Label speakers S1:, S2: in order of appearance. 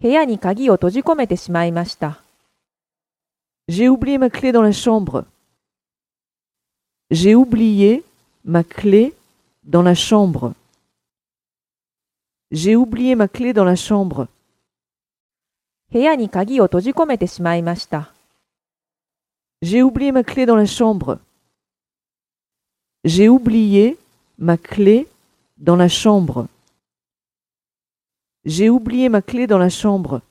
S1: 部屋に鍵を閉じ込めてしまいました。
S2: J'ai oublié ma clé dans la chambre. J'ai oublié ma clé dans la chambre. J'ai oublié ma clé dans la chambre.
S1: 部屋に鍵を閉じ込めてしまいました。
S2: J'ai oublié ma clé dans la chambre. J'ai oublié ma clé dans la chambre. J'ai oublié ma clé dans la chambre.